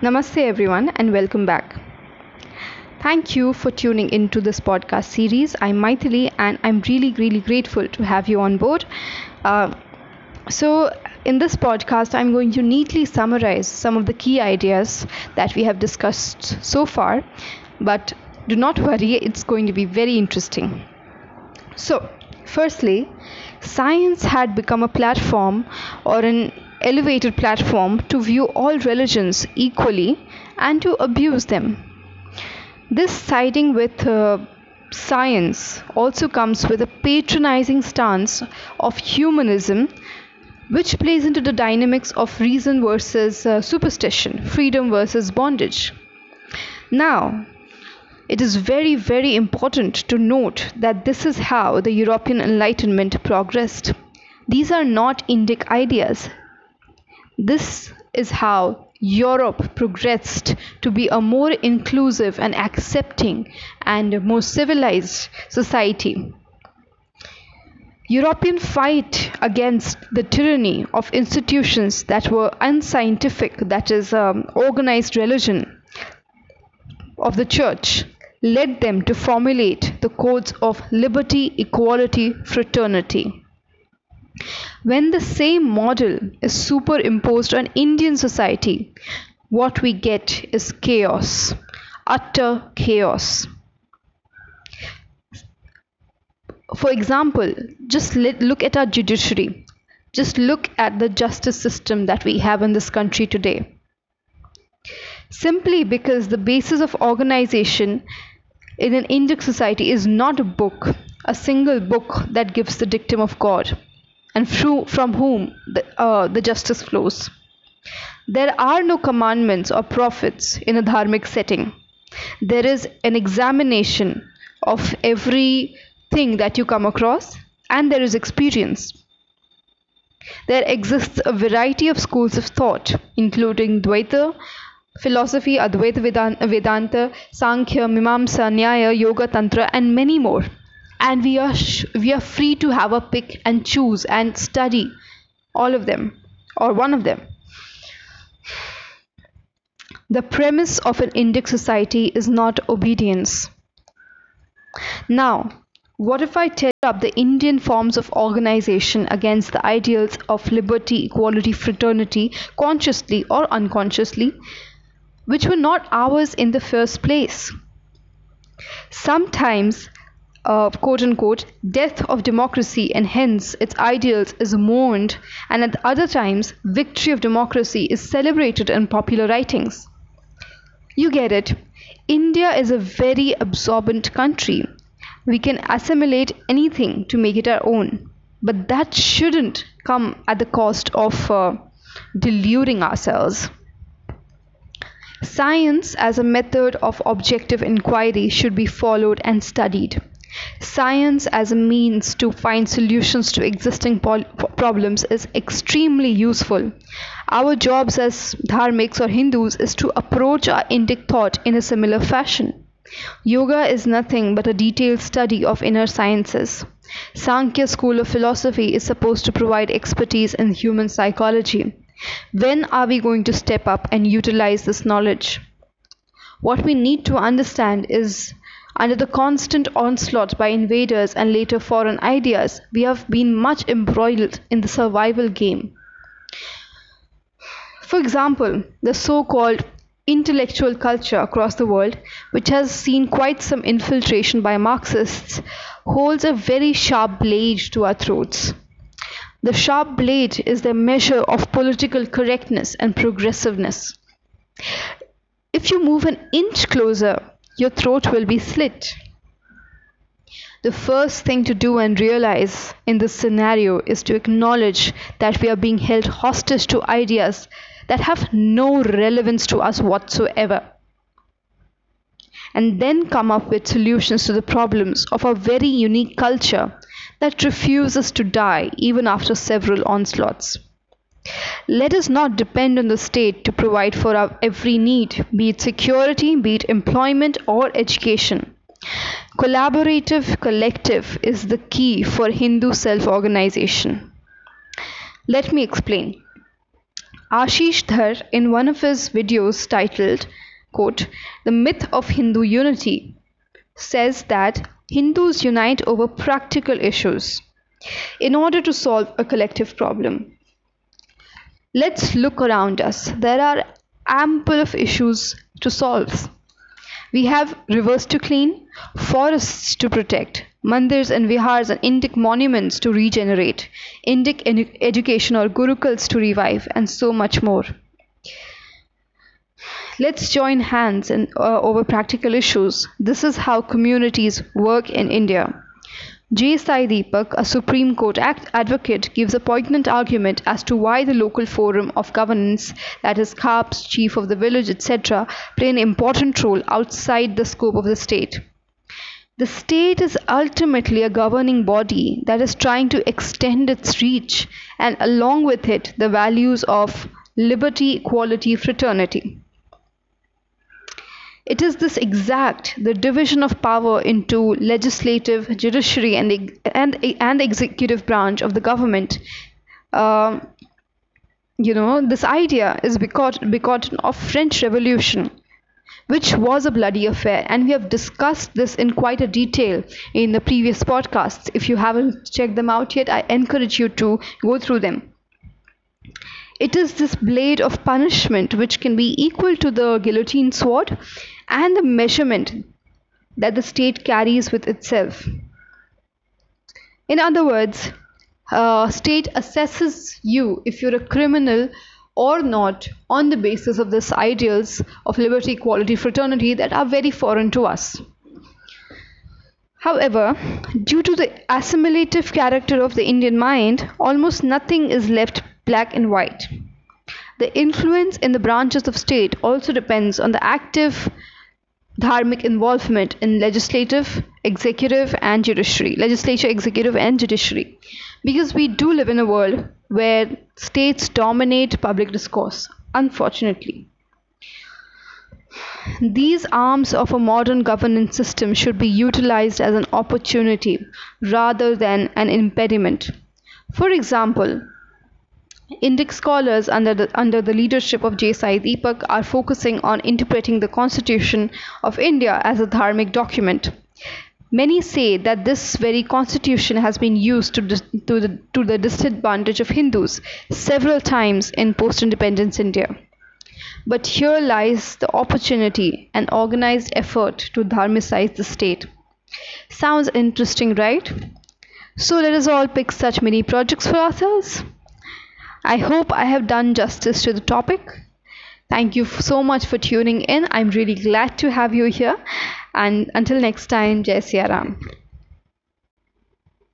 Namaste, everyone, and welcome back. Thank you for tuning into this podcast series. I'm Maithili, and I'm really, really grateful to have you on board. Uh, so, in this podcast, I'm going to neatly summarize some of the key ideas that we have discussed so far, but do not worry, it's going to be very interesting. So, firstly, science had become a platform or an elevated platform to view all religions equally and to abuse them. This siding with uh, science also comes with a patronizing stance of humanism, which plays into the dynamics of reason versus uh, superstition, freedom versus bondage. Now, it is very, very important to note that this is how the European Enlightenment progressed. These are not Indic ideas, this is how Europe progressed to be a more inclusive and accepting and more civilized society. European fight against the tyranny of institutions that were unscientific, that is, um, organized religion of the church, led them to formulate the codes of liberty, equality, fraternity. When the same model is superimposed on Indian society, what we get is chaos, utter chaos. For example, just look at our judiciary. Just look at the justice system that we have in this country today. Simply because the basis of organization in an Indic society is not a book, a single book that gives the dictum of God and from whom the, uh, the justice flows. There are no commandments or prophets in a dharmic setting. There is an examination of everything that you come across, and there is experience. There exists a variety of schools of thought, including Dvaita, philosophy, Advaita Vedanta, Sankhya, Mimamsa, Nyaya, Yoga, Tantra, and many more and we are sh- we are free to have a pick and choose and study all of them or one of them the premise of an Indic society is not obedience now what if I tell up the Indian forms of organization against the ideals of liberty, equality, fraternity, consciously or unconsciously, which were not ours in the first place? Sometimes uh, quote unquote death of democracy and hence its ideals is mourned and at other times victory of democracy is celebrated in popular writings. You get it. India is a very absorbent country. We can assimilate anything to make it our own. But that shouldn't come at the cost of uh, deluding ourselves. Science as a method of objective inquiry should be followed and studied. Science as a means to find solutions to existing problems is extremely useful. Our jobs as dharmiks or Hindus is to approach our Indic thought in a similar fashion. Yoga is nothing but a detailed study of inner sciences. Sankhya school of philosophy is supposed to provide expertise in human psychology. When are we going to step up and utilize this knowledge? What we need to understand is under the constant onslaught by invaders and later foreign ideas, we have been much embroiled in the survival game. For example, the so called intellectual culture across the world, which has seen quite some infiltration by Marxists, holds a very sharp blade to our throats. The sharp blade is the measure of political correctness and progressiveness. If you move an inch closer, your throat will be slit. The first thing to do and realize in this scenario is to acknowledge that we are being held hostage to ideas that have no relevance to us whatsoever. And then come up with solutions to the problems of a very unique culture that refuses to die even after several onslaughts. Let us not depend on the state to provide for our every need, be it security, be it employment or education. Collaborative collective is the key for Hindu self organization. Let me explain. Ashish Dhar, in one of his videos titled, quote, The Myth of Hindu Unity, says that Hindus unite over practical issues in order to solve a collective problem. Let's look around us. There are ample of issues to solve. We have rivers to clean, forests to protect, mandirs and vihars and Indic monuments to regenerate, Indic education or gurukuls to revive, and so much more. Let's join hands in, uh, over practical issues. This is how communities work in India. J. Sai Deepak, a Supreme Court advocate, gives a poignant argument as to why the local forum of governance, that is, khaps, chief of the village, etc., play an important role outside the scope of the state. The state is ultimately a governing body that is trying to extend its reach and along with it the values of liberty, equality, fraternity. It is this exact the division of power into legislative, judiciary, and and and executive branch of the government. Uh, you know, this idea is begotten, begotten of French Revolution which was a bloody affair. And we have discussed this in quite a detail in the previous podcasts. If you haven't checked them out yet, I encourage you to go through them. It is this blade of punishment which can be equal to the guillotine sword and the measurement that the state carries with itself. In other words, uh, state assesses you if you're a criminal or not on the basis of these ideals of liberty, equality, fraternity that are very foreign to us. However, due to the assimilative character of the Indian mind, almost nothing is left black and white. The influence in the branches of state also depends on the active dharmic involvement in legislative, executive, and judiciary, legislature, executive, and judiciary. Because we do live in a world where states dominate public discourse, unfortunately. These arms of a modern governance system should be utilized as an opportunity rather than an impediment. For example, Indic scholars under the, under the leadership of J. Sai Deepak are focusing on interpreting the Constitution of India as a dharmic document. Many say that this very constitution has been used to, to, the, to the disadvantage of Hindus several times in post independence India. But here lies the opportunity an organized effort to dharmicize the state. Sounds interesting, right? So let us all pick such many projects for ourselves. I hope I have done justice to the topic. Thank you so much for tuning in. I'm really glad to have you here. And until next time, Jai Siya Ram.